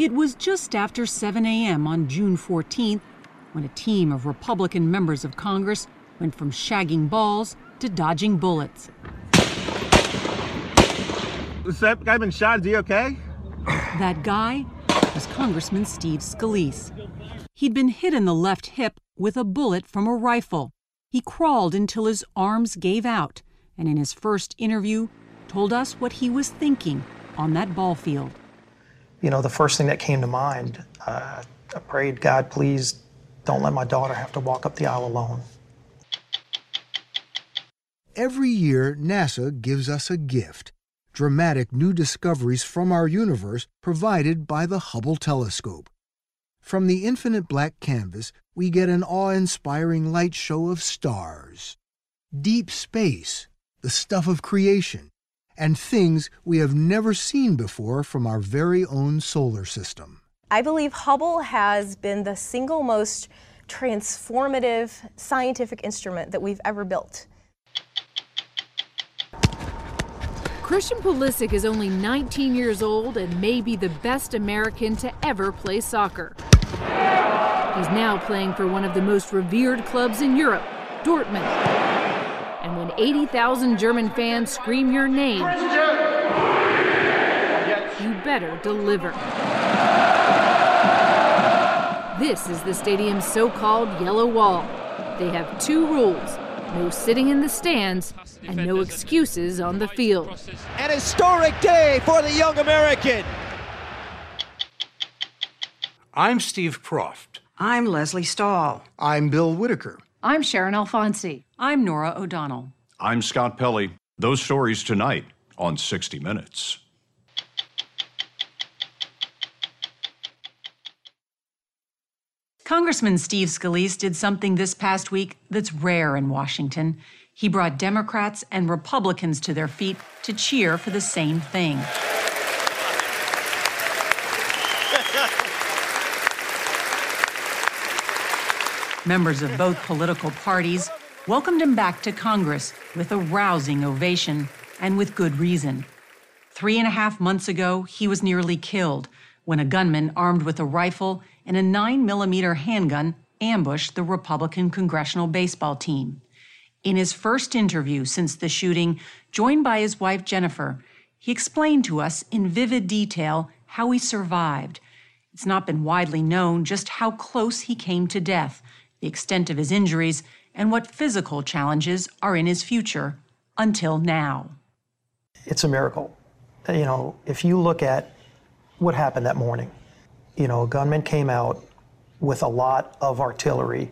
It was just after 7 a.m. on June 14th when a team of Republican members of Congress went from shagging balls to dodging bullets. Has that guy been shot? Is he okay? That guy was Congressman Steve Scalise. He'd been hit in the left hip with a bullet from a rifle. He crawled until his arms gave out, and in his first interview, told us what he was thinking on that ball field. You know, the first thing that came to mind, uh, I prayed, God, please don't let my daughter have to walk up the aisle alone. Every year, NASA gives us a gift dramatic new discoveries from our universe provided by the Hubble telescope. From the infinite black canvas, we get an awe inspiring light show of stars, deep space, the stuff of creation, and things we have never seen before from our very own solar system. I believe Hubble has been the single most transformative scientific instrument that we've ever built. Christian Pulisic is only 19 years old and may be the best American to ever play soccer. He's now playing for one of the most revered clubs in Europe, Dortmund. And when 80,000 German fans scream your name, you better deliver. This is the stadium's so called yellow wall. They have two rules no sitting in the stands and no excuses on the field. An historic day for the young American. I'm Steve Kroft. I'm Lesley Stahl. I'm Bill Whitaker. I'm Sharon Alfonsi. I'm Norah O'Donnell. I'm Scott Pelley. Those stories tonight on 60 Minutes. Congressman Steve Scalise did something this past week that's rare in Washington. He brought Democrats and Republicans to their feet to cheer for the same thing. Members of both political parties welcomed him back to Congress with a rousing ovation and with good reason. Three and a half months ago, he was nearly killed when a gunman armed with a rifle and a 9 millimeter handgun ambushed the Republican congressional baseball team. In his first interview since the shooting, joined by his wife Jennifer, he explained to us in vivid detail how he survived. It's not been widely known just how close he came to death, the extent of his injuries, and what physical challenges are in his future until now. It's a miracle. You know, if you look at what happened that morning, you know, a gunman came out with a lot of artillery,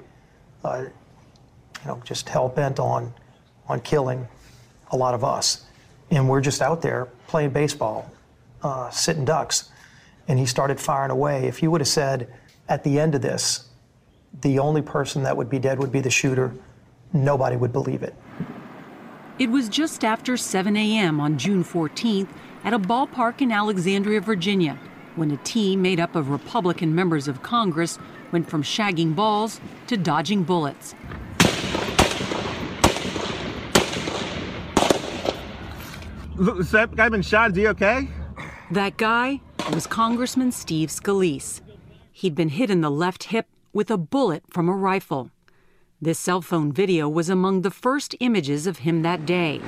uh, you know, just hell bent on, on killing a lot of us. And we're just out there playing baseball, uh, sitting ducks. And he started firing away. If you would have said at the end of this, the only person that would be dead would be the shooter, nobody would believe it. It was just after 7 a.m. on June 14th at a ballpark in Alexandria, Virginia, when a team made up of Republican members of Congress went from shagging balls to dodging bullets. Has that guy been shot? Is he okay? That guy was Congressman Steve Scalise. He'd been hit in the left hip with a bullet from a rifle. This cell phone video was among the first images of him that day.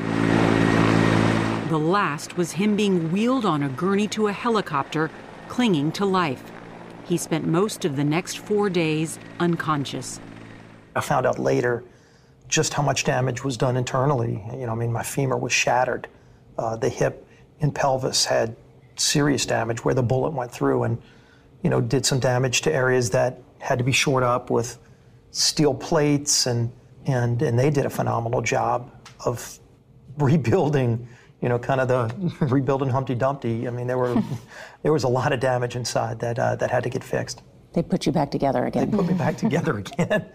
The last was him being wheeled on a gurney to a helicopter, clinging to life. He spent most of the next four days unconscious. I found out later just how much damage was done internally. You know, I mean, my femur was shattered. Uh, the hip and pelvis had serious damage where the bullet went through and, you know, did some damage to areas that had to be shored up with steel plates and and and they did a phenomenal job of rebuilding you know kind of the rebuilding humpty dumpty. I mean there were there was a lot of damage inside that uh, that had to get fixed. They put you back together again. They put me back together again.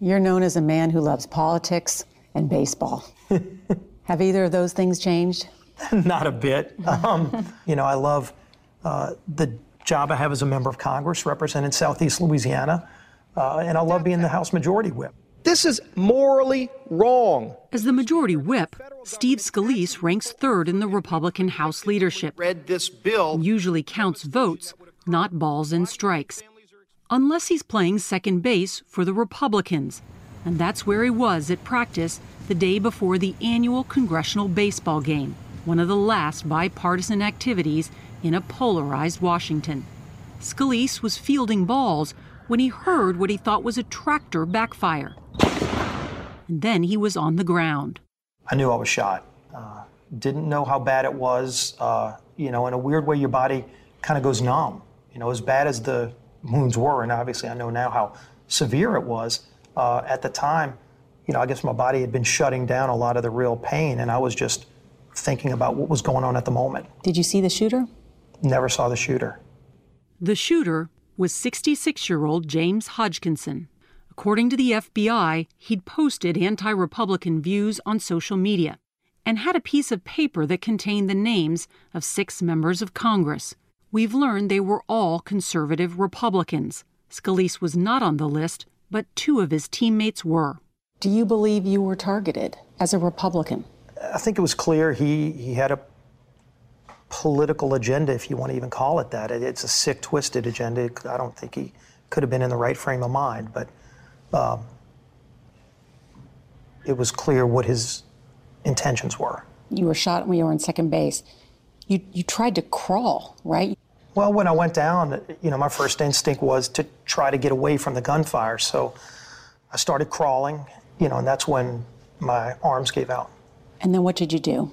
You're known as a man who loves politics and baseball. Have either of those things changed? Not a bit. Um, you know i love uh, the job I have as a member of Congress representing Southeast Louisiana, uh, and I love being the House Majority Whip. This is morally wrong. As the Majority Whip, Steve Scalise ranks third in the Republican House leadership. Read this bill usually counts votes, not balls and strikes. Unless he's playing second base for the Republicans. And that's where he was at practice the day before the annual congressional baseball game, one of the last bipartisan activities in a polarized Washington. Scalise was fielding balls when he heard what he thought was a tractor backfire. And then he was on the ground. I knew I was shot. Uh, didn't know how bad it was. Uh, you know, in a weird way, your body kind of goes numb. You know, as bad as the wounds were, and obviously I know now how severe it was. Uh, at the time, you know, I guess my body had been shutting down a lot of the real pain, and I was just thinking about what was going on at the moment. Did you see the shooter? Never saw the shooter. The shooter was 66 year old James Hodgkinson. According to the FBI, he'd posted anti Republican views on social media and had a piece of paper that contained the names of six members of Congress. We've learned they were all conservative Republicans. Scalise was not on the list, but two of his teammates were. Do you believe you were targeted as a Republican? I think it was clear he, he had a political agenda, if you want to even call it that. It's a sick, twisted agenda. I don't think he could have been in the right frame of mind, but um, it was clear what his intentions were. You were shot when you were in second base. You, you tried to crawl, right? Well, when I went down, you know, my first instinct was to try to get away from the gunfire. So I started crawling, you know, and that's when my arms gave out. And then what did you do?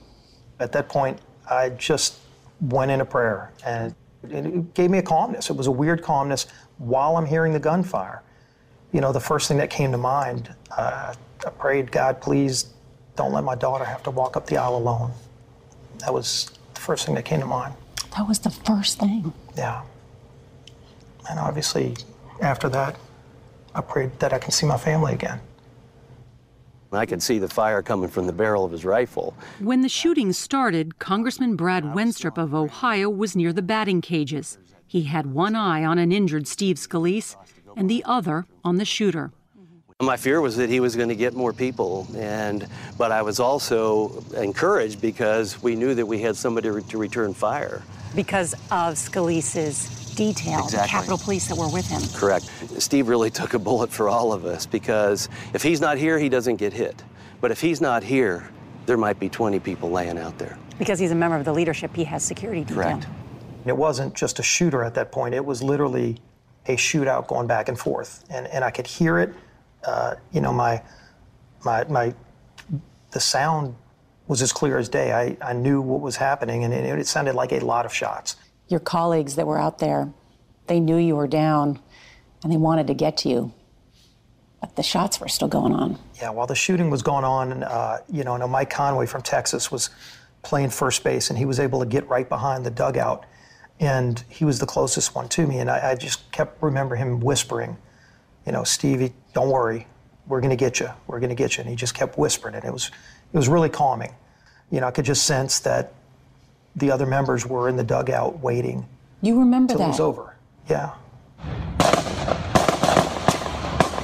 At that point, I just went into prayer and it gave me a calmness. It was a weird calmness while I'm hearing the gunfire. You know, the first thing that came to mind, uh, I prayed, God, please don't let my daughter have to walk up the aisle alone. That was the first thing that came to mind. That was the first thing. Yeah. And obviously, after that, I prayed that I can see my family again. I could see the fire coming from the barrel of his rifle. When the shooting started, Congressman Brad Wenstrup of Ohio was near the batting cages. He had one eye on an injured Steve Scalise and the other on the shooter. My fear was that he was going to get more people, and but I was also encouraged because we knew that we had somebody to return fire. Because of Scalise's detail, exactly. the Capitol Police that were with him. Correct. Steve really took a bullet for all of us because if he's not here, he doesn't get hit. But if he's not here, there might be 20 people laying out there. Because he's a member of the leadership, he has security detail. Correct. It wasn't just a shooter at that point. It was literally a shootout going back and forth, and and I could hear it. Uh, you know, my my my the sound was as clear as day. I, I knew what was happening, and it, it sounded like a lot of shots your colleagues that were out there, they knew you were down and they wanted to get to you. But the shots were still going on. Yeah, while the shooting was going on, uh, you know, Mike Conaway from Texas was playing first base and he was able to get right behind the dugout. And he was the closest one to me. And I, I just kept remember him whispering, you know, Stevie, don't worry. We're going to get you. We're going to get you. And he just kept whispering it. It was, it was really calming. You know, I could just sense that the other members were in the dugout waiting. You remember till that? it was over. Yeah.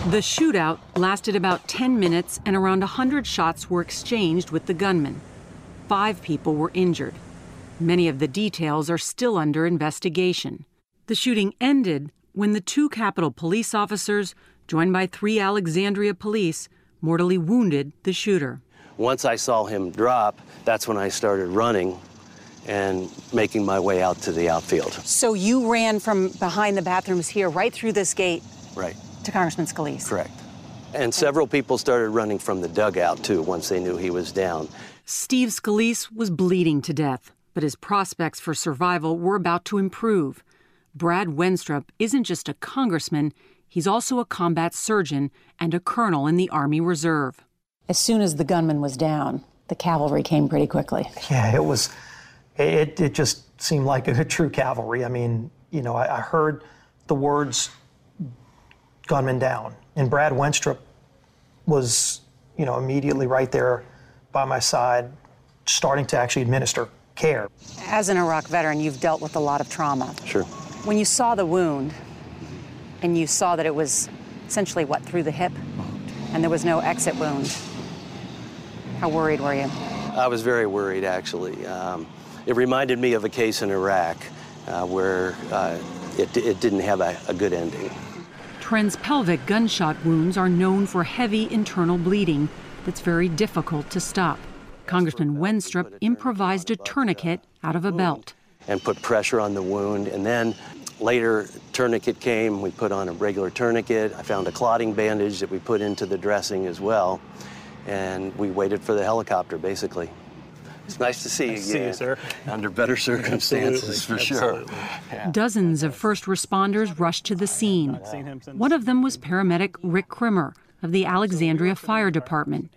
The shootout lasted about 10 minutes and around 100 shots were exchanged with the gunman. Five people were injured. Many of the details are still under investigation. The shooting ended when the two Capitol police officers, joined by three Alexandria police, mortally wounded the shooter. Once I saw him drop, that's when I started running and making my way out to the outfield. So you ran from behind the bathrooms here right through this gate? Right. To Congressman Scalise? Correct. And several people started running from the dugout too once they knew he was down. Steve Scalise was bleeding to death, but his prospects for survival were about to improve. Brad Wenstrup isn't just a congressman, he's also a combat surgeon and a colonel in the Army Reserve. As soon as the gunman was down, the cavalry came pretty quickly. Yeah, it was it, it just seemed like a true cavalry. I mean, you know, I, I heard the words gunman down, and Brad Wenstrup was, you know, immediately right there by my side, starting to actually administer care. As an Iraq veteran, you've dealt with a lot of trauma. Sure. When you saw the wound and you saw that it was essentially what, through the hip, and there was no exit wound, how worried were you? I was very worried, actually. Um, it reminded me of a case in Iraq uh, where uh, it, it didn't have a, a good ending. Transpelvic gunshot wounds are known for heavy internal bleeding that's very difficult to stop. Congressman Wenstrup improvised a tourniquet out of a belt. And put pressure on the wound. And then later, tourniquet came. We put on a regular tourniquet. I found a clotting bandage that we put into the dressing as well. And we waited for the helicopter, basically. It's nice to see you Nice to again. see you, sir. Under better circumstances, for sure. Dozens of first responders rushed to the scene. One of them was paramedic Rick Krimmer of the Alexandria Fire Department.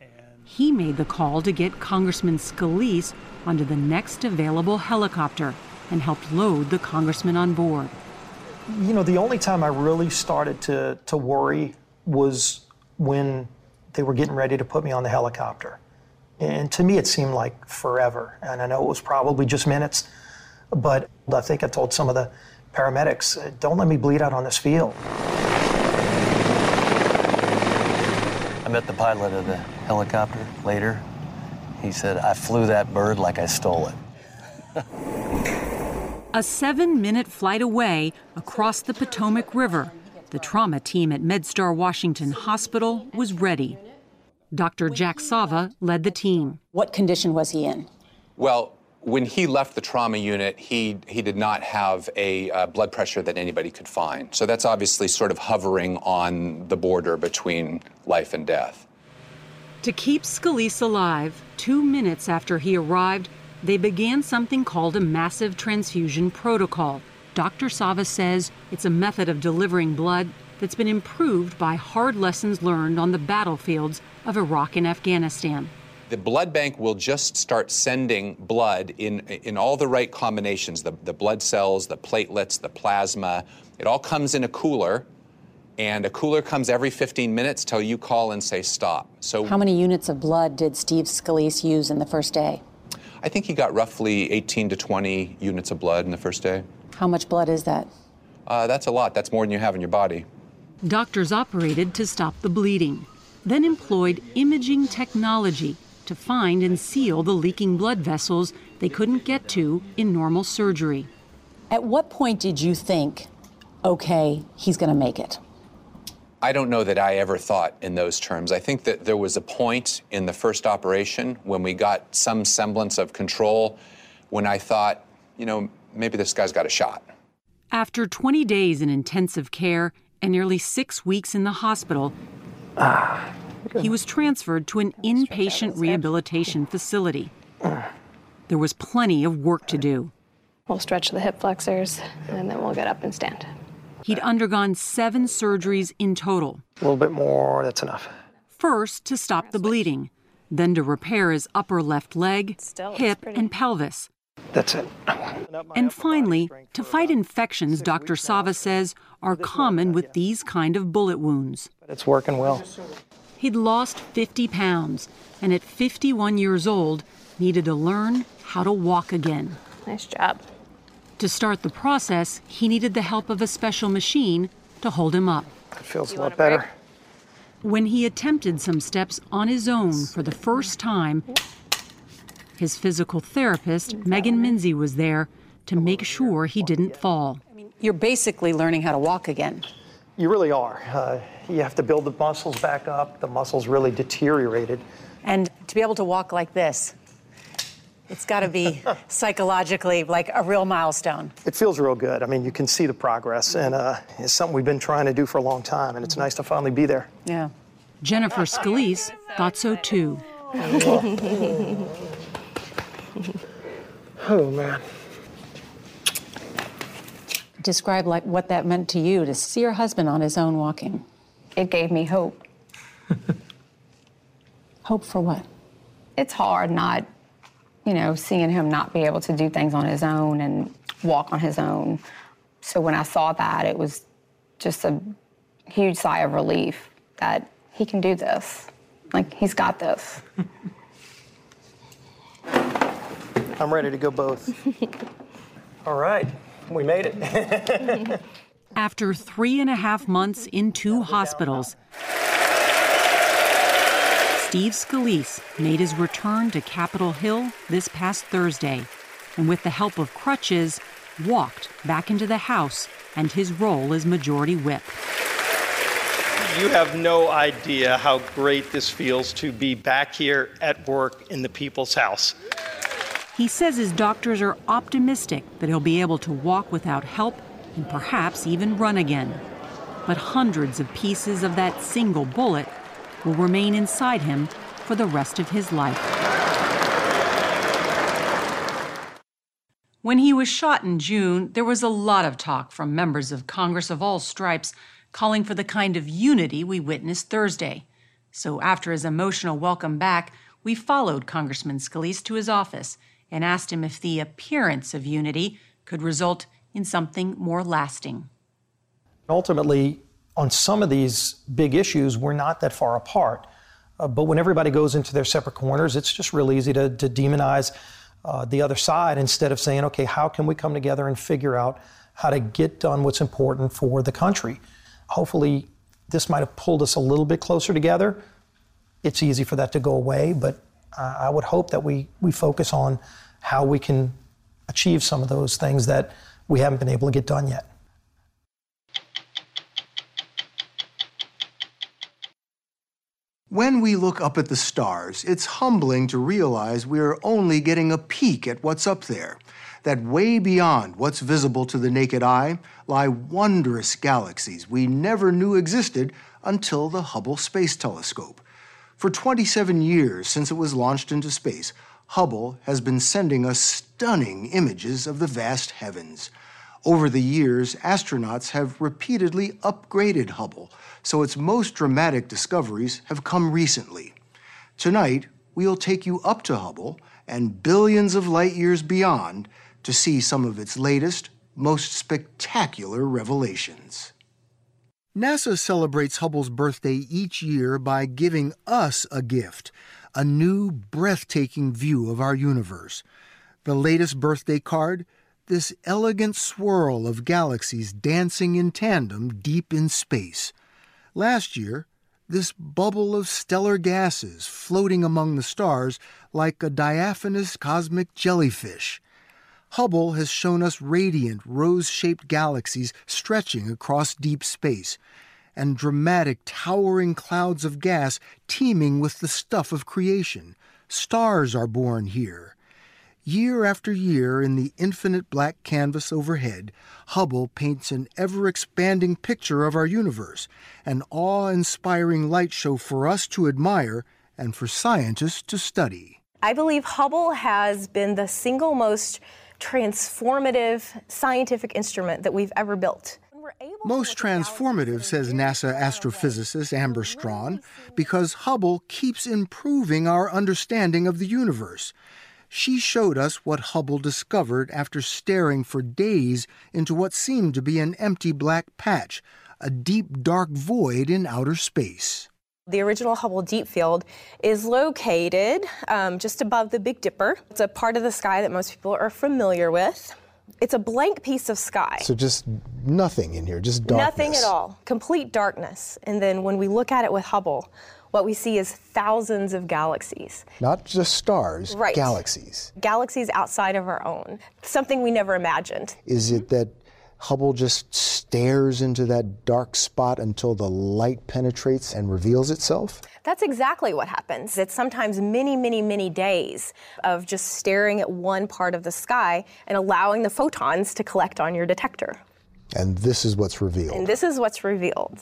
He made the call to get Congressman Scalise onto the next available helicopter and helped load the congressman on board. You know, the only time I really started to, to worry was when they were getting ready to put me on the helicopter. And to me, it seemed like forever. And I know it was probably just minutes, but I think I told some of the paramedics, "Uh, don't let me bleed out on this field. I met the pilot of the helicopter later. He said, I flew that bird like I stole it. A seven minute flight away across the Potomac River, the trauma team at MedStar Washington Hospital was ready. Dr. Jack Sava led the team. What condition was he in? Well, when he left the trauma unit, he, he did not have a uh, blood pressure that anybody could find. So that's obviously sort of hovering on the border between life and death. To keep Scalise alive, two minutes after he arrived, they began something called a massive transfusion protocol. Dr. Sava says it's a method of delivering blood that's been improved by hard lessons learned on the battlefields of Iraq and Afghanistan. The blood bank will just start sending blood in, in all the right combinations the, the blood cells, the platelets, the plasma. It all comes in a cooler, and a cooler comes every 15 minutes till you call and say stop. So How many units of blood did Steve Scalise use in the first day? I think he got roughly 18 to 20 units of blood in the first day. How much blood is that? Uh, that's a lot. That's more than you have in your body. Doctors operated to stop the bleeding, then employed imaging technology to find and seal the leaking blood vessels they couldn't get to in normal surgery. At what point did you think, okay, he's going to make it? I don't know that I ever thought in those terms. I think that there was a point in the first operation when we got some semblance of control when I thought, you know, maybe this guy's got a shot. After 20 days in intensive care and nearly six weeks in the hospital, he was transferred to an inpatient rehabilitation facility. There was plenty of work to do. We'll stretch the hip flexors and then we'll get up and stand. He'd undergone seven surgeries in total. A little bit more, that's enough. First, to stop the bleeding, then to repair his upper left leg, hip, and pelvis. That's it. And finally, to fight infections Dr. Sava says are common with these kind of bullet wounds. But it's working well. He'd lost 50 pounds and at 51 years old needed to learn how to walk again. Nice job. To start the process, he needed the help of a special machine to hold him up. It feels a lot better. When he attempted some steps on his own for the first time, his physical therapist, Megan Minzy, was there to make sure he didn't fall. You're basically learning how to walk again. You really are. Uh, you have to build the muscles back up. The muscles really deteriorated. And to be able to walk like this, it's got to be psychologically like a real milestone. It feels real good. I mean, you can see the progress, and uh, it's something we've been trying to do for a long time, and it's nice to finally be there. Yeah. Jennifer Scalise thought so too. oh, man. Describe like what that meant to you to see your husband on his own walking. It gave me hope. Hope for what? It's hard not, you know, seeing him not be able to do things on his own and walk on his own. So when I saw that, it was just a huge sigh of relief that he can do this. Like, he's got this. I'm ready to go both. All right, we made it. After three and a half months in two hospitals, Steve Scalise made his return to Capitol Hill this past Thursday, and with the help of crutches, walked back into the House and his role as Majority Whip. You have no idea how great this feels to be back here at work in the people's house. He says his doctors are optimistic that he'll be able to walk without help and perhaps even run again. But hundreds of pieces of that single bullet will remain inside him for the rest of his life. When he was shot in June, there was a lot of talk from members of Congress of all stripes calling for the kind of unity we witnessed Thursday. So, after his emotional welcome back, we followed Congressman Scalise to his office and asked him if the appearance of unity could result in something more lasting. Ultimately, on some of these big issues, we're not that far apart. Uh, but when everybody goes into their separate corners, it's just real easy to, to demonize uh, the other side instead of saying, okay, how can we come together and figure out how to get done what's important for the country? hopefully this might have pulled us a little bit closer together. It's easy for that to go away, but uh, I would hope that we, we focus on how we can achieve some of those things that we haven't been able to get done yet. When we look up at the stars, it's humbling to realize we are only getting a peek at what's up there that way beyond what's visible to the naked eye lie wondrous galaxies we never knew existed until the Hubble Space Telescope. For 27 years since it was launched into space, Hubble has been sending us stunning images of the vast heavens. Over the years, astronauts have repeatedly upgraded Hubble, so its most dramatic discoveries have come recently. Tonight, we'll take you up to Hubble and billions of light years beyond to see some of its latest, most spectacular revelations. NASA celebrates Hubble's birthday each year by giving us a gift a new, breathtaking view of our universe. The latest birthday card this elegant swirl of galaxies dancing in tandem deep in space. Last year, this bubble of stellar gases floating among the stars like a diaphanous cosmic jellyfish. Hubble has shown us radiant, rose shaped galaxies stretching across deep space, and dramatic, towering clouds of gas teeming with the stuff of creation. Stars are born here. Year after year, in the infinite black canvas overhead, Hubble paints an ever expanding picture of our universe, an awe inspiring light show for us to admire and for scientists to study. I believe Hubble has been the single most transformative scientific instrument that we've ever built. Most transformative, says NASA astrophysicist Amber Straughn, because Hubble keeps improving our understanding of the universe. She showed us what Hubble discovered after staring for days into what seemed to be an empty black patch, a deep dark void in outer space. The original Hubble Deep Field is located um, just above the Big Dipper. It's a part of the sky that most people are familiar with. It's a blank piece of sky. So just nothing in here, just darkness. Nothing at all, complete darkness. And then when we look at it with Hubble, what we see is thousands of galaxies. Not just stars, right. galaxies. Galaxies outside of our own, something we never imagined. Is it that Hubble just stares into that dark spot until the light penetrates and reveals itself? That's exactly what happens. It's sometimes many, many, many days of just staring at one part of the sky and allowing the photons to collect on your detector. And this is what's revealed. And this is what's revealed.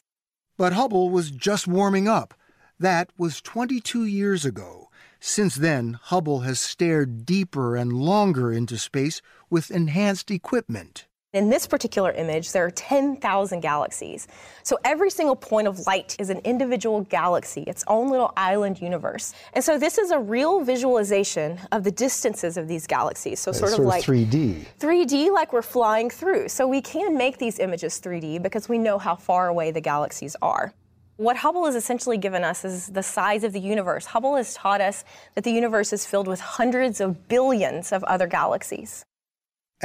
But Hubble was just warming up. That was 22 years ago. Since then, Hubble has stared deeper and longer into space with enhanced equipment. In this particular image, there are 10,000 galaxies. So every single point of light is an individual galaxy, its own little island universe. And so this is a real visualization of the distances of these galaxies. So sort, sort of like 3D. 3D like we're flying through. So we can make these images 3D because we know how far away the galaxies are. What Hubble has essentially given us is the size of the universe. Hubble has taught us that the universe is filled with hundreds of billions of other galaxies.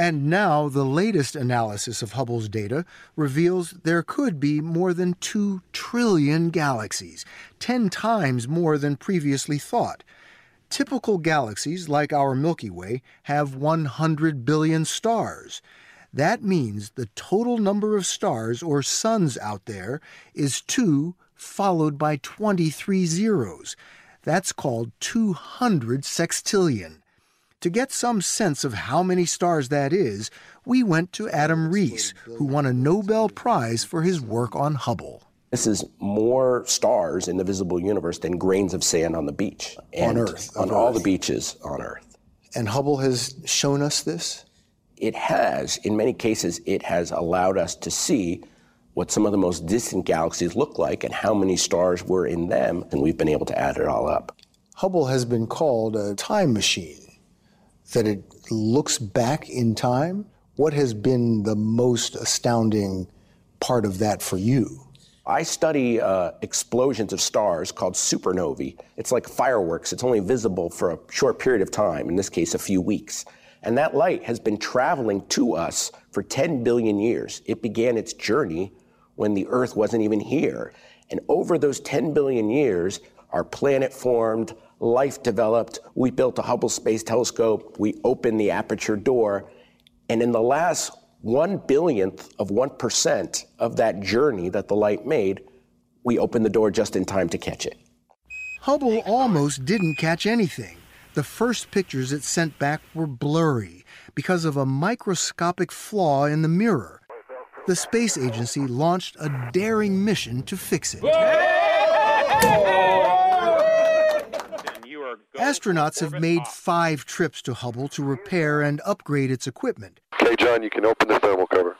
And now the latest analysis of Hubble's data reveals there could be more than 2 trillion galaxies, 10 times more than previously thought. Typical galaxies, like our Milky Way, have 100 billion stars. That means the total number of stars or suns out there is 2 followed by 23 zeros. That's called 200 sextillion. To get some sense of how many stars that is, we went to Adam Riess, who won a Nobel Prize for his work on Hubble. This is more stars in the visible universe than grains of sand on the beach. On Earth, On on all the beaches on Earth. And Hubble has shown us this? It has, in many cases, it has allowed us to see what some of the most distant galaxies look like and how many stars were in them, and we've been able to add it all up. Hubble has been called a time machine, that it looks back in time. What has been the most astounding part of that for you? I study uh, explosions of stars called supernovae. It's like fireworks. It's only visible for a short period of time, in this case, a few weeks. And that light has been traveling to us for 10 billion years. It began its journey when the Earth wasn't even here. And over those 10 billion years, our planet formed, life developed, we built a Hubble Space Telescope, we opened the aperture door, and in the last one billionth of 1% of that journey that the light made, we opened the door just in time to catch it. Hubble almost didn't catch anything. The first pictures it sent back were blurry because of a microscopic flaw in the mirror. The space agency launched a daring mission to fix it. Astronauts have made five trips to Hubble to repair and upgrade its equipment. Okay, John, you can open the thermal cover.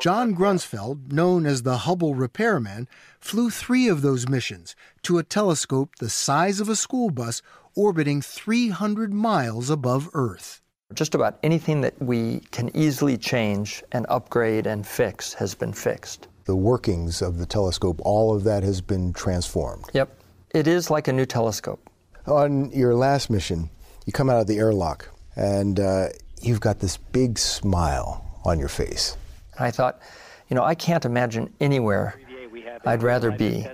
John Grunsfeld, known as the Hubble repairman, flew three of those missions to a telescope the size of a school bus orbiting 300 miles above Earth. Just about anything that we can easily change and upgrade and fix has been fixed. The workings of the telescope, all of that has been transformed. Yep. It is like a new telescope. On your last mission, you come out of the airlock and uh, you've got this big smile on your face. I thought, you know, I can't imagine anywhere I'd rather be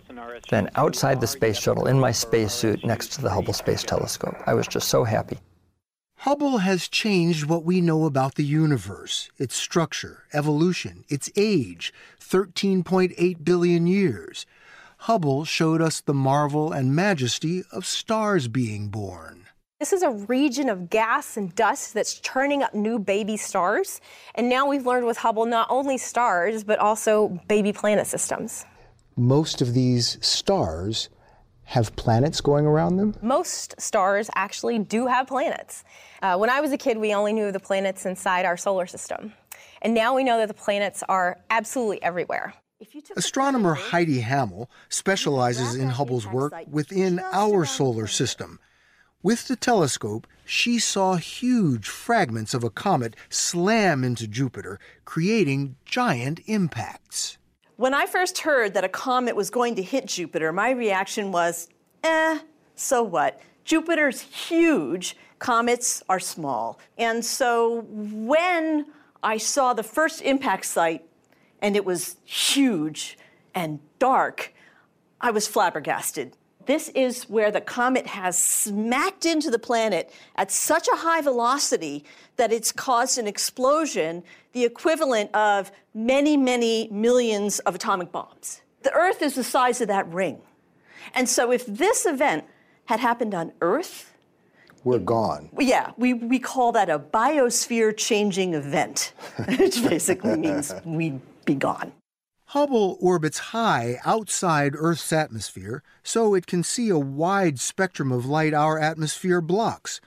than outside the space shuttle in my spacesuit next to the Hubble Space Telescope. I was just so happy. Hubble has changed what we know about the universe, its structure, evolution, its age 13.8 billion years. Hubble showed us the marvel and majesty of stars being born. This is a region of gas and dust that's churning up new baby stars. And now we've learned with Hubble not only stars, but also baby planet systems. Most of these stars have planets going around them? Most stars actually do have planets. Uh, when I was a kid, we only knew of the planets inside our solar system. And now we know that the planets are absolutely everywhere. Astronomer Heidi Hammel specializes in Hubble's work within our solar system. With the telescope, she saw huge fragments of a comet slam into Jupiter, creating giant impacts. When I first heard that a comet was going to hit Jupiter, my reaction was, eh, so what? Jupiter's huge, comets are small. And so when I saw the first impact site and it was huge and dark, I was flabbergasted. This is where the comet has smacked into the planet at such a high velocity that it's caused an explosion, the equivalent of many, many millions of atomic bombs. The Earth is the size of that ring. And so if this event had happened on Earth, We're gone. yeah, we, we call that a biosphere changing event, which basically means we'd be gone. Hubble orbits high outside Earth's atmosphere, so it can see a wide spectrum of light our atmosphere blocks.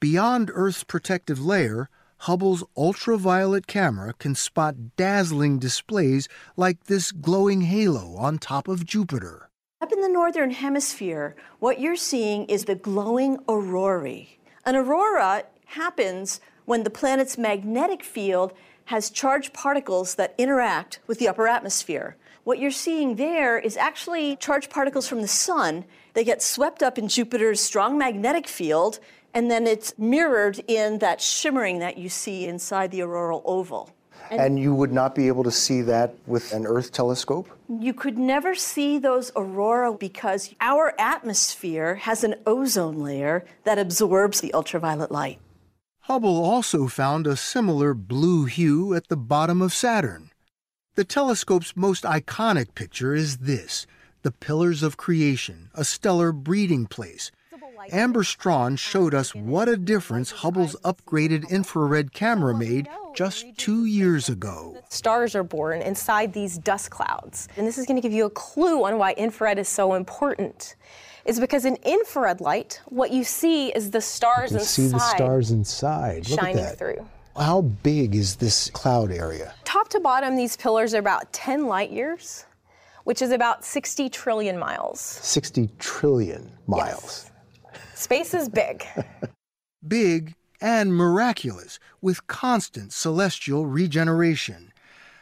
Beyond Earth's protective layer, Hubble's ultraviolet camera can spot dazzling displays like this glowing halo on top of Jupiter. Up in the northern hemisphere, what you're seeing is the glowing aurorae. An aurora happens when the planet's magnetic field has charged particles that interact with the upper atmosphere. What you're seeing there is actually charged particles from the sun. They get swept up in Jupiter's strong magnetic field, and then it's mirrored in that shimmering that you see inside the auroral oval. And, you would not be able to see that with an Earth telescope? You could never see those aurora because our atmosphere has an ozone layer that absorbs the ultraviolet light. Hubble also found a similar blue hue at the bottom of Saturn. The telescope's most iconic picture is this the Pillars of Creation, a stellar breeding place. Amber Straughn showed us what a difference Hubble's upgraded infrared camera made just two years ago. Stars are born inside these dust clouds. And this is going to give you a clue on why infrared is so important. Is because in infrared light, what you see is the stars you inside. You see the stars inside. Look shining at that. through. How big is this cloud area? Top to bottom, these pillars are about 10 light years, which is about 60 trillion miles. 60 trillion miles. Yes. Space is big. Big and miraculous, with constant celestial regeneration.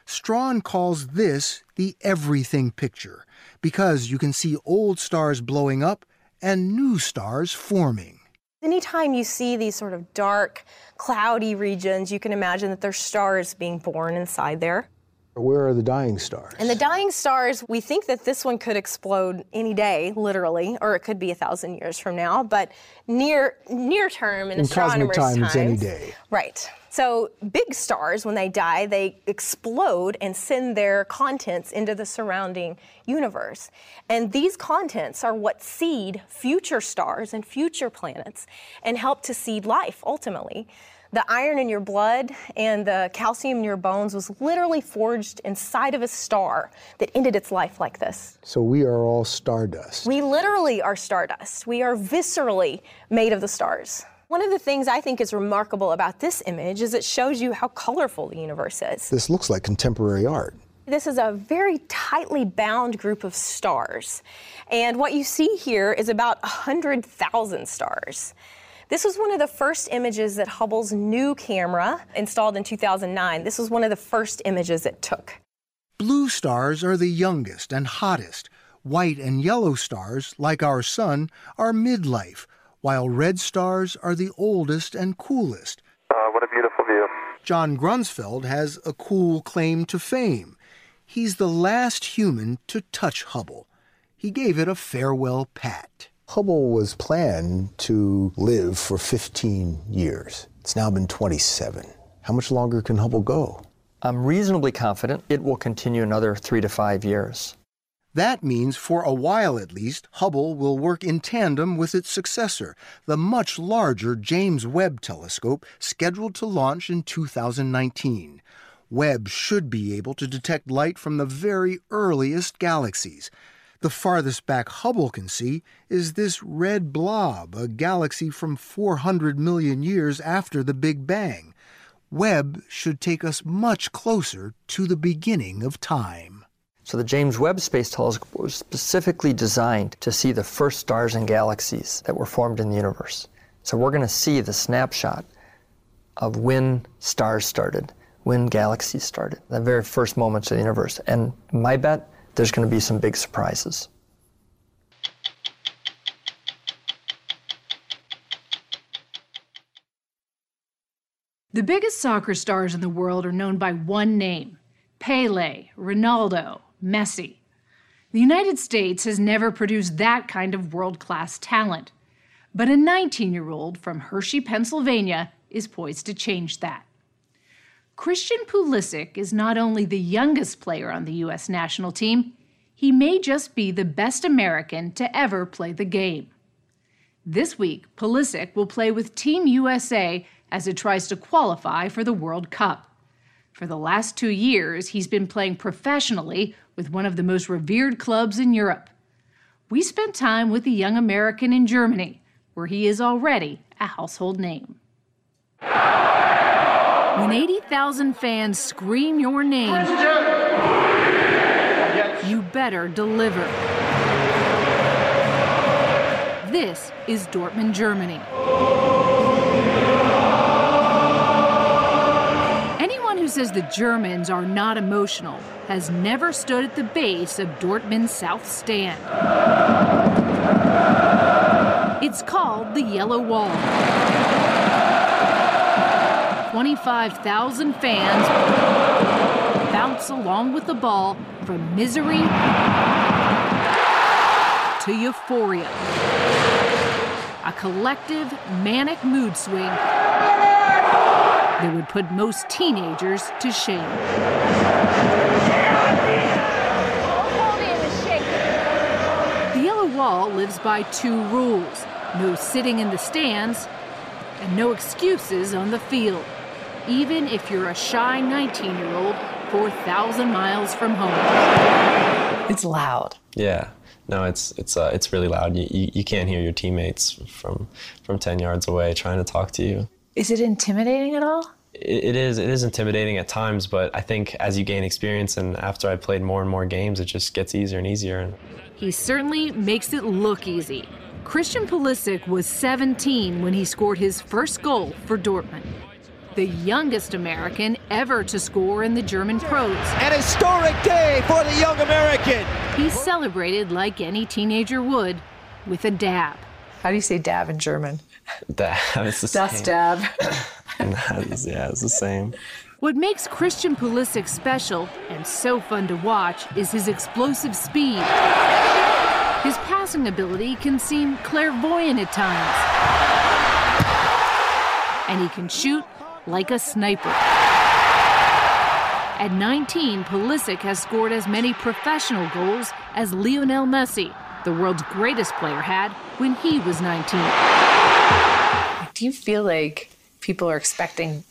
Straughn calls this the everything picture because you can see old stars blowing up and new stars forming. Anytime you see these sort of dark, cloudy regions, you can imagine that there's stars being born inside there. Where are the dying stars? And the dying stars, we think that this one could explode any day, literally, or it could be a thousand years from now. But near near term in, In cosmic astronomers' time, times, it's any day. Right. So big stars, when they die, they explode and send their contents into the surrounding universe. And these contents are what seed future stars and future planets and help to seed life ultimately. The iron in your blood and the calcium in your bones was literally forged inside of a star that ended its life like this. So we are all stardust. We literally are stardust. We are viscerally made of the stars. One of the things I think is remarkable about this image is it shows you how colorful the universe is. This looks like contemporary art. This is a very tightly bound group of stars. And what you see here is about 100,000 stars. This was one of the first images that Hubble's new camera, installed in 2009, this was one of the first images it took. Blue stars are the youngest and hottest. White and yellow stars, like our sun, are midlife, while red stars are the oldest and coolest. Uh, what a beautiful view. John Grunsfeld has a cool claim to fame. He's the last human to touch Hubble. He gave it a farewell pat. Hubble was planned to live for 15 years. It's now been 27. How much longer can Hubble go? I'm reasonably confident it will continue another three to five years. That means, for a while at least, Hubble will work in tandem with its successor, the much larger James Webb Telescope, scheduled to launch in 2019. Webb should be able to detect light from the very earliest galaxies. The farthest back Hubble can see is this red blob, a galaxy from 400 million years after the Big Bang. Webb should take us much closer to the beginning of time. So the James Webb Space Telescope was specifically designed to see the first stars and galaxies that were formed in the universe. So we're going to see the snapshot of when stars started, when galaxies started, the very first moments of the universe. And my bet, there's going to be some big surprises. The biggest soccer stars in the world are known by one name Pele, Ronaldo, Messi. The United States has never produced that kind of world class talent. But a 19 year old from Hershey, Pennsylvania is poised to change that. Christian Pulisic is not only the youngest player on the U.S. national team, he may just be the best American to ever play the game. This week, Pulisic will play with Team USA as it tries to qualify for the World Cup. For the last two years, he's been playing professionally with one of the most revered clubs in Europe. We spent time with the young American in Germany, where he is already a household name. When 80,000 fans scream your name, you better deliver. This is Dortmund, Germany. Who says the Germans are not emotional has never stood at the base of Dortmund's South Stand. It's called the Yellow Wall. 25,000 fans bounce along with the ball from misery to euphoria. A collective manic mood swing that would put most teenagers to shame. The Yellow Wall lives by two rules no sitting in the stands and no excuses on the field, even if you're a shy 19 year old 4,000 miles from home. It's loud. Yeah. No, it's it's uh, it's really loud. You, you, you can't hear your teammates from from 10 yards away trying to talk to you. Is it intimidating at all? It, it is it is intimidating at times, but I think as you gain experience and after I played more and more games, it just gets easier and easier. He certainly makes it look easy. Christian Pulisic was 17 when he scored his first goal for Dortmund. The youngest American ever to score in the German pros. An historic day for the young American. He celebrated like any teenager would with a dab. How do you say dab in German? Dab, it's the Das same. dab. That is- yeah, it's the same. What makes Christian Pulisic special and so fun to watch is his explosive speed. His passing ability can seem clairvoyant at times. And he can shoot like a sniper. At 19, Pulisic has scored as many professional goals as Lionel Messi, the world's greatest player, had when he was 19. Do you feel like people are expecting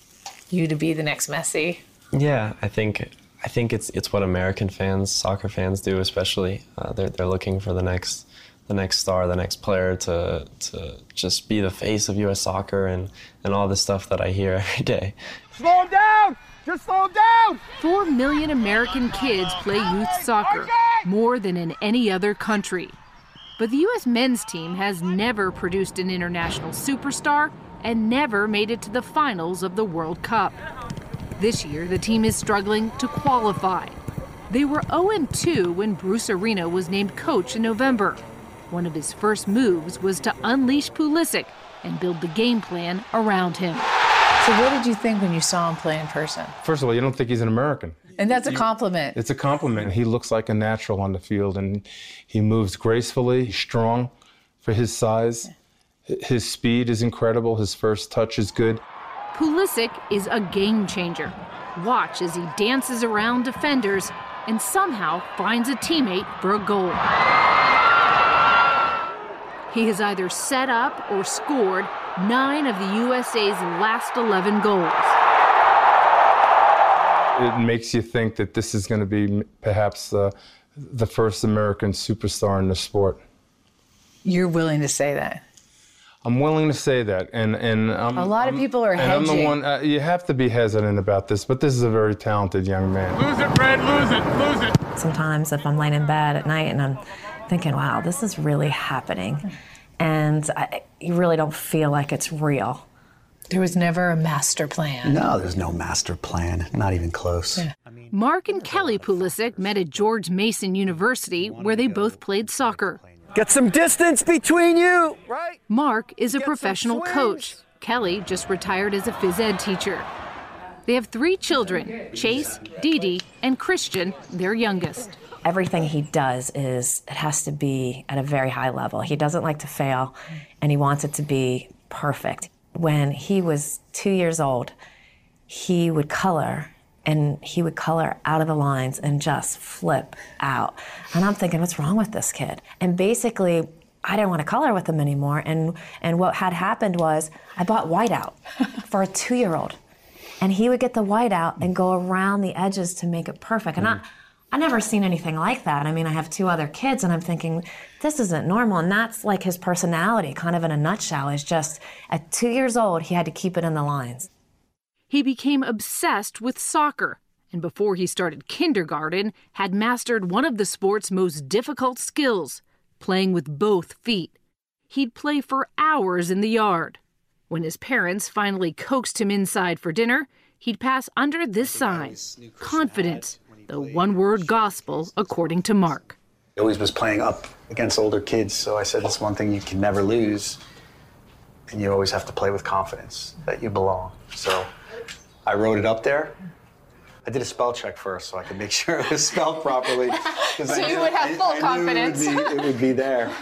you to be the next Messi? Yeah, I think I think it's it's what American fans, soccer fans do, especially. Uh, they're they're looking for the next the next star, the next player to to just be the face of U.S. soccer and and all the stuff that I hear every day. Slow him down! Just slow him down! Four million American kids play youth soccer, more than in any other country. But the U.S. men's team has never produced an international superstar and never made it to the finals of the World Cup. This year, the team is struggling to qualify. They were 0 2 when Bruce Arena was named coach in November. One of his first moves was to unleash Pulisic and build the game plan around him. So, what did you think when you saw him play in person? First of all, you don't think he's an American. And that's a compliment. It's a compliment. He looks like a natural on the field, and he moves gracefully. Strong for his size. His speed is incredible. His first touch is good. Pulisic is a game changer. Watch as he dances around defenders and somehow finds a teammate for a goal. He has either set up or scored nine of the USA's last 11 goals. It makes you think that this is going to be perhaps uh, the first American superstar in the sport. You're willing to say that. I'm willing to say that, and and I'm, A lot of I'm- people are and I'm the one. Uh, you have to be hesitant about this, but this is a very talented young man. Lose it, Fred, lose it, lose it. Sometimes if I'm laying in bed at night and I'm thinking, wow, this is really happening, and I, you really don't feel like it's real. There was never a master plan. No, there's no master plan, not even close. Mark and Kelly Pulisic met at George Mason University, where they both played soccer. Get some distance between you, right? Mark is a professional coach. Kelly just retired as a phys ed teacher. They have three children Chase, Dee Dee, and Christian, their youngest. Everything he does is, it has to be at a very high level. He doesn't like to fail, and he wants it to be perfect. When he was two years old, he would color and he would color out of the lines and just flip out. And I'm thinking, what's wrong with this kid? And basically, I didn't want to color with him anymore. And, and what had happened was I bought whiteout for a two year old. And he would get the whiteout and go around the edges to make it perfect. And I, I never seen anything like that. I mean, I have two other kids, and I'm thinking, this isn't normal. And that's like his personality, kind of in a nutshell, is just at two years old, he had to keep it in the lines. He became obsessed with soccer, and before he started kindergarten, had mastered one of the sport's most difficult skills playing with both feet. He'd play for hours in the yard. When his parents finally coaxed him inside for dinner, he'd pass under this sign Confidence, the one word gospel, according to Mark. He always was playing up against older kids, so I said that's one thing you can never lose. And you always have to play with confidence that you belong. So I wrote it up there. I did a spell check first so I could make sure it was spelled properly. 'cause So I you would have full I knew confidence. It would, be, it would be there.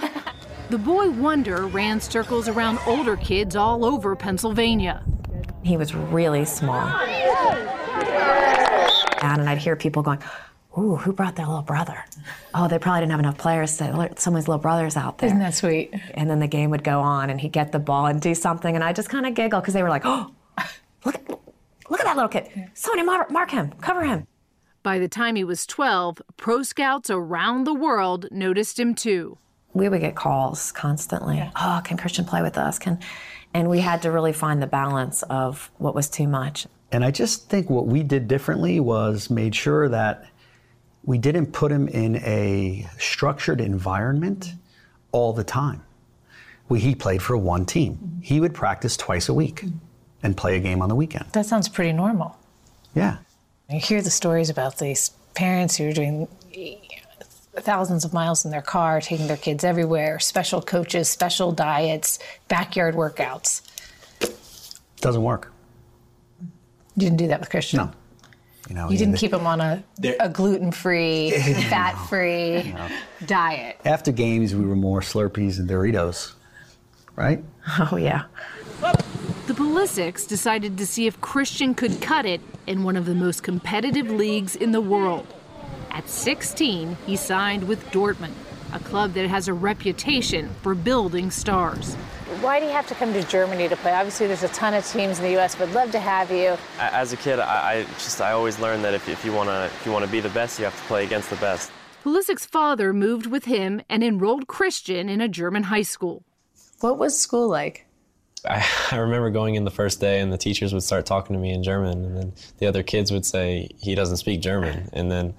The boy wonder ran circles around older kids all over Pennsylvania. He was really small. And I'd hear people going, Ooh, who brought their little brother? Oh, they probably didn't have enough players. To, someone's little brother's out there. Isn't that sweet? And then the game would go on, and he'd get the ball and do something, and I just kind of giggle because they were like, "Oh, look at look at that little kid! Somebody mark, mark him, cover him." By the time he was 12, pro scouts around the world noticed him too. We would get calls constantly. Oh, can Christian play with us? Can, and we had to really find the balance of what was too much. And I just think what we did differently was made sure that we didn't put him in a structured environment all the time. We, he played for one team. He would practice twice a week and play a game on the weekend. That sounds pretty normal. Yeah. You hear the stories about these parents who are doing thousands of miles in their car, taking their kids everywhere, special coaches, special diets, backyard workouts. Doesn't work. You didn't do that with Christian? No. You know, You didn't the- keep him on a, a gluten free, fat free diet. After games, we were more Slurpees and Doritos, right? Oh, yeah. The Pulisics decided to see if Christian could cut it in one of the most competitive leagues in the world. At 16, he signed with Dortmund, a club that has a reputation for building stars. Why do you have to come to Germany to play? Obviously, there's a ton of teams in the U.S. Would love to have you. As a kid, I, I just I always learned that if, if you wanna if you wanna be the best, you have to play against the best. Pulisic's father moved with him and enrolled Christian in a German high school. What was school like? I, I remember going in the first day and the teachers would start talking to me in German, and then the other kids would say he doesn't speak German, and then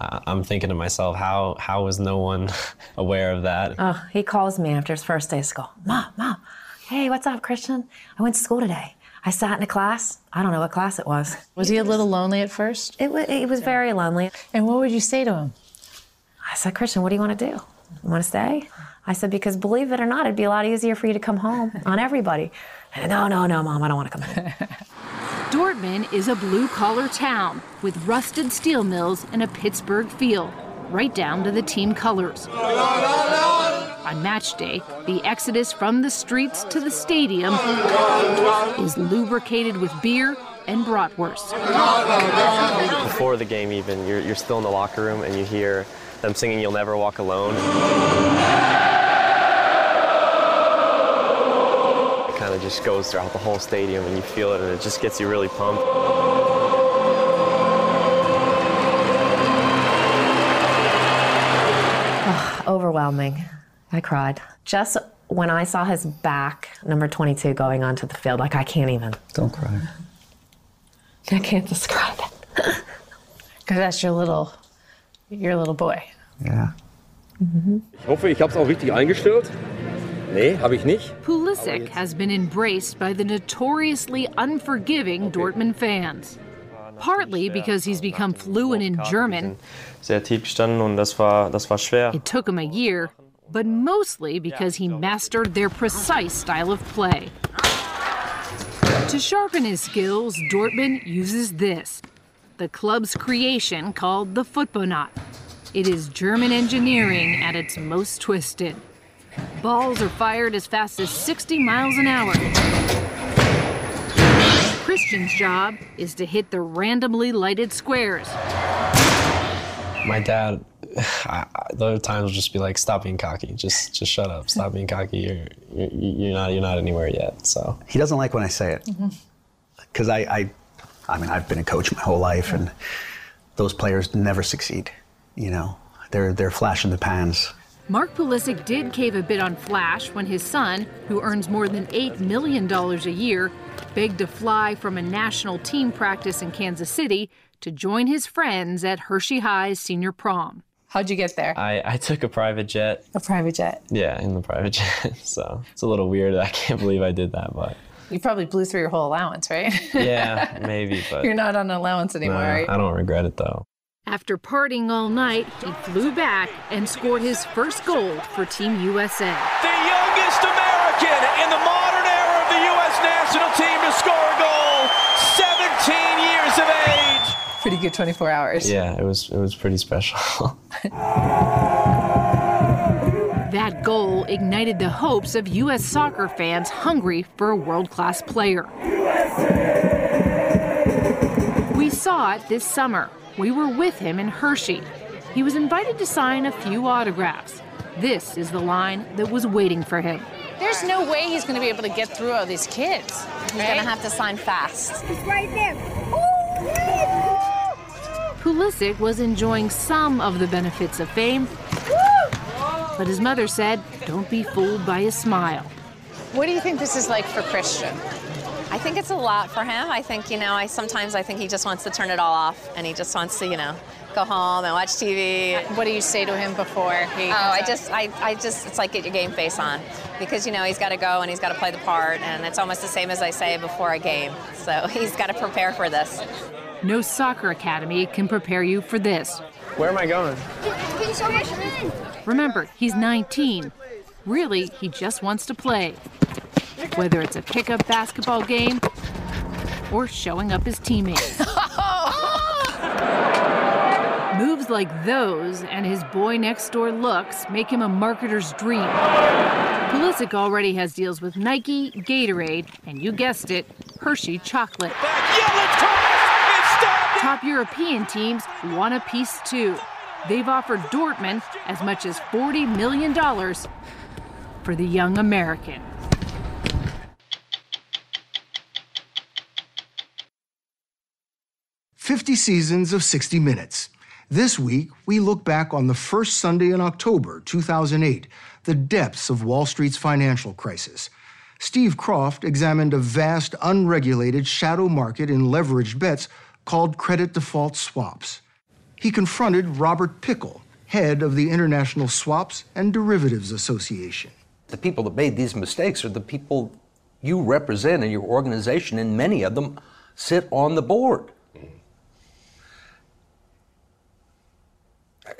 I'm thinking to myself, how how was no one aware of that? Oh, he calls me after his first day of school. Mom, mom, hey, what's up, Christian? I went to school today. I sat in a class. I don't know what class it was. Was he a little lonely at first? It was, it was very lonely. And what would you say to him? I said, Christian, what do you want to do? You want to stay? I said, because believe it or not, it'd be a lot easier for you to come home on everybody. No, no, no, mom, I don't want to come home. Dortmund is a blue collar town with rusted steel mills and a Pittsburgh feel, right down to the team colors. On match day, the exodus from the streets to the stadium is lubricated with beer and bratwurst. Before the game, even you're you're still in the locker room and you hear them singing "You'll Never Walk Alone." Just goes throughout the whole stadium, and you feel it, and it just gets you really pumped. Overwhelming. I cried. Just when I saw his back, number 22, going onto the field, like I can't even. Don't cry. I can't describe it. Because that's your little, your little boy. Yeah. Ich hoffe, ich habe es auch richtig eingestellt. Nee, habe ich nicht. Pulisic has been embraced by the notoriously unforgiving Dortmund fans. Ah, Partly because he's ah, become fluent in German, Sehr tief gestanden und das war das war schwer. it took him a year, but mostly because he mastered their precise style of play. To sharpen his skills, Dortmund uses this the club's creation called the Footbonaut. It is German engineering at its most twisted. Balls are fired as fast as 60 miles an hour. Christian's job is to hit the randomly lighted squares. My dad, I, I, there are times will just be like, "Stop being cocky. Just just shut up. Stop being cocky. You're you're, you're not you're not anywhere yet." So He doesn't like when I say it mm-hmm. because I, I, I mean, I've been a coach my whole life, and those players never succeed. You know, they're they're flash in the pans. Mark Pulisic did cave a bit on Flash when his son, who earns more than $8 million a year, begged to fly from a national team practice in Kansas City to join his friends at Hershey High's senior prom. How'd you get there? I, I took a private jet. A private jet. Yeah, in the private jet. So it's a little weird. I can't believe I did that, but You probably blew through your whole allowance, right? yeah, maybe. But You're not on allowance Nah, anymore, right? I don't regret it though. After partying all night, he flew back and scored his first goal for Team USA. The youngest American in the modern era of the U.S. national team to score a goal, 17 years of age. Pretty good 24 hours. Yeah, it was it was pretty special. That goal ignited the hopes of U.S. soccer fans hungry for a world class player. We saw it this summer. We were with him in Hershey. He was invited to sign a few autographs. This is the line that was waiting for him. There's no way he's going to be able to get through all these kids. He's going to have to sign fast. He's right there. Pulisic was enjoying some of the benefits of fame, but his mother said, don't be fooled by his smile. What do you think this is like for Christian? I think it's a lot for him. I think, you know, I sometimes I think he just wants to turn it all off and he just wants to, you know, go home and watch TV. What do you say to him before he Oh, I just I, I just it's like get your game face on. Because you know, he's gotta go and he's gotta play the part and it's almost the same as I say before a game. So he's gotta prepare for this. No soccer academy can prepare you for this. Where am I going? Remember, he's 19. Really, he just wants to play. Whether it's a pickup basketball game or showing up as teammates. Moves like those and his boy next door looks make him a marketer's dream. Pulisic already has deals with Nike, Gatorade, and you guessed it, Hershey chocolate. Top European teams want a piece too. They've offered Dortmund as much as $40 million for the young American. Fifty seasons of 60 Minutes. This week, we look back on the first Sunday in October 2008, the depths of Wall Street's financial crisis. Steve Kroft examined a vast, unregulated shadow market in leveraged bets called credit default swaps. He confronted Robert Pickel, head of the International Swaps and Derivatives Association. The people that made these mistakes are the people you represent in your organization, and many of them sit on the board.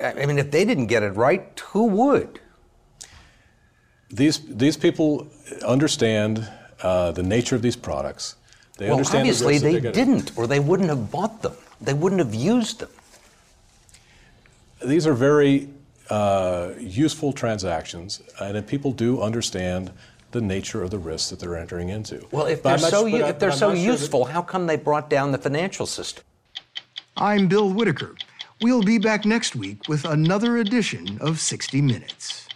I I mean, if they didn't get it right, who would? These, these people understand uh, the nature of these products. They well, understand the obviously risks that they they're getting. didn't, or they wouldn't have bought them. They wouldn't have used them. These are very uh, useful transactions, and if people do understand the nature of the risks that they're entering into. Well, if But they're so su- but u- I- if they're but so not sure that- useful, how come they brought down the financial system? I'm Bill Whitaker. We'll be back next week with another edition of 60 Minutes.